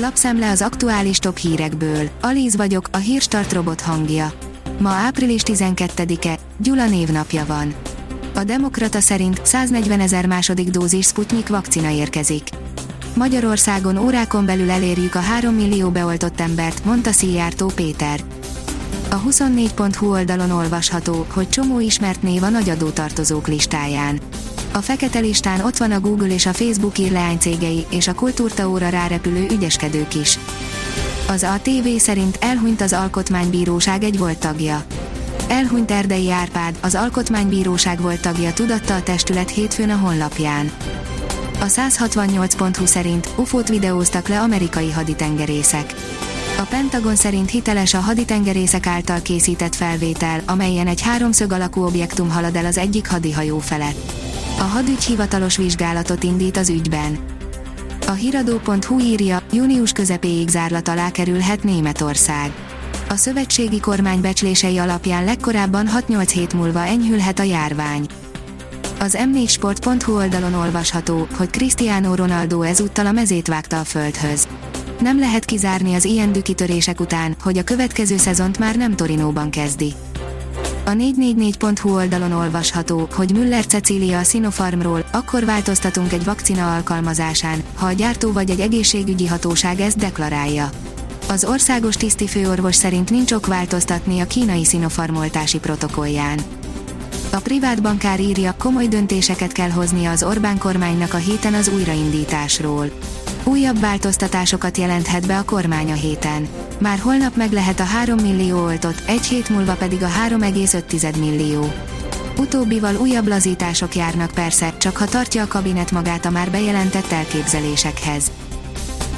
Lapszemle az aktuális top hírekből. Alíz vagyok, a hírstart robot hangja. Ma április 12-e, Gyula névnapja van. A Demokrata szerint 140 ezer második dózis Sputnik vakcina érkezik. Magyarországon órákon belül elérjük a 3 millió beoltott embert, mondta Szijjártó Péter. A 24.hu oldalon olvasható, hogy csomó ismert név a nagy adótartozók listáján. A fekete listán ott van a Google és a Facebook ír leánycégei, és a kultúrtaóra rárepülő ügyeskedők is. Az ATV szerint elhunyt az Alkotmánybíróság egy volt tagja. Elhunyt Erdei Árpád, az Alkotmánybíróság volt tagja tudatta a testület hétfőn a honlapján. A 168.hu szerint UFO-t videóztak le amerikai haditengerészek. A Pentagon szerint hiteles a haditengerészek által készített felvétel, amelyen egy háromszög alakú objektum halad el az egyik hadihajó felett. A hadügy hivatalos vizsgálatot indít az ügyben. A hiradó.hu írja, június közepéig zárlat alá kerülhet Németország. A szövetségi kormány becslései alapján legkorábban 6-8 hét múlva enyhülhet a járvány. Az m4sport.hu oldalon olvasható, hogy Cristiano Ronaldo ezúttal a mezét vágta a földhöz. Nem lehet kizárni az ilyen dükitörések után, hogy a következő szezont már nem Torinóban kezdi. A 444.hu oldalon olvasható, hogy Müller Cecília a Sinopharmról, akkor változtatunk egy vakcina alkalmazásán, ha a gyártó vagy egy egészségügyi hatóság ezt deklarálja. Az országos tisztifőorvos szerint nincs ok változtatni a kínai Sinopharm oltási protokollján. A privát bankár írja, komoly döntéseket kell hoznia az Orbán kormánynak a héten az újraindításról. Újabb változtatásokat jelenthet be a kormány a héten. Már holnap meg lehet a 3 millió oltott, egy hét múlva pedig a 3,5 millió. Utóbbival újabb lazítások járnak persze, csak ha tartja a kabinet magát a már bejelentett elképzelésekhez.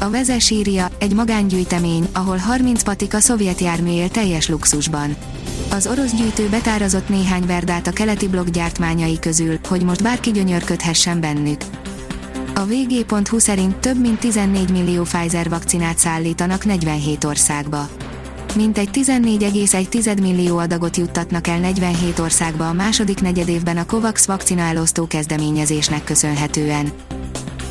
A vezes írja, egy magángyűjtemény, ahol 30 patika szovjet jármű él teljes luxusban. Az orosz gyűjtő betárazott néhány verdát a keleti blokk gyártmányai közül, hogy most bárki gyönyörködhessen bennük. A vg.hu szerint több mint 14 millió Pfizer vakcinát szállítanak 47 országba. Mintegy 14,1 millió adagot juttatnak el 47 országba a második negyedévben a COVAX vakcina elosztó kezdeményezésnek köszönhetően.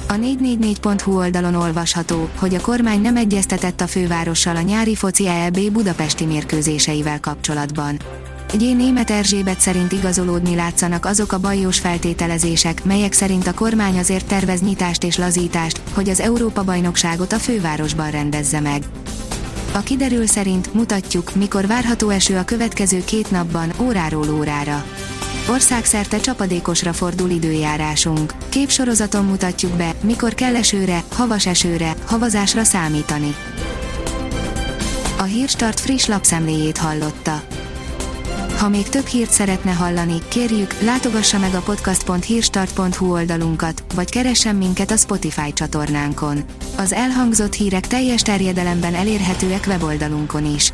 A 444.hu oldalon olvasható, hogy a kormány nem egyeztetett a fővárossal a nyári foci ELB budapesti mérkőzéseivel kapcsolatban. G. Német Erzsébet szerint igazolódni látszanak azok a bajós feltételezések, melyek szerint a kormány azért tervez nyitást és lazítást, hogy az Európa-bajnokságot a fővárosban rendezze meg. A kiderül szerint mutatjuk, mikor várható eső a következő két napban, óráról órára. Országszerte csapadékosra fordul időjárásunk. Képsorozaton mutatjuk be, mikor kell esőre, havas esőre, havazásra számítani. A Hírstart friss lapszemléjét hallotta. Ha még több hírt szeretne hallani, kérjük, látogassa meg a podcast.hírstart.hu oldalunkat, vagy keressen minket a Spotify csatornánkon. Az elhangzott hírek teljes terjedelemben elérhetőek weboldalunkon is.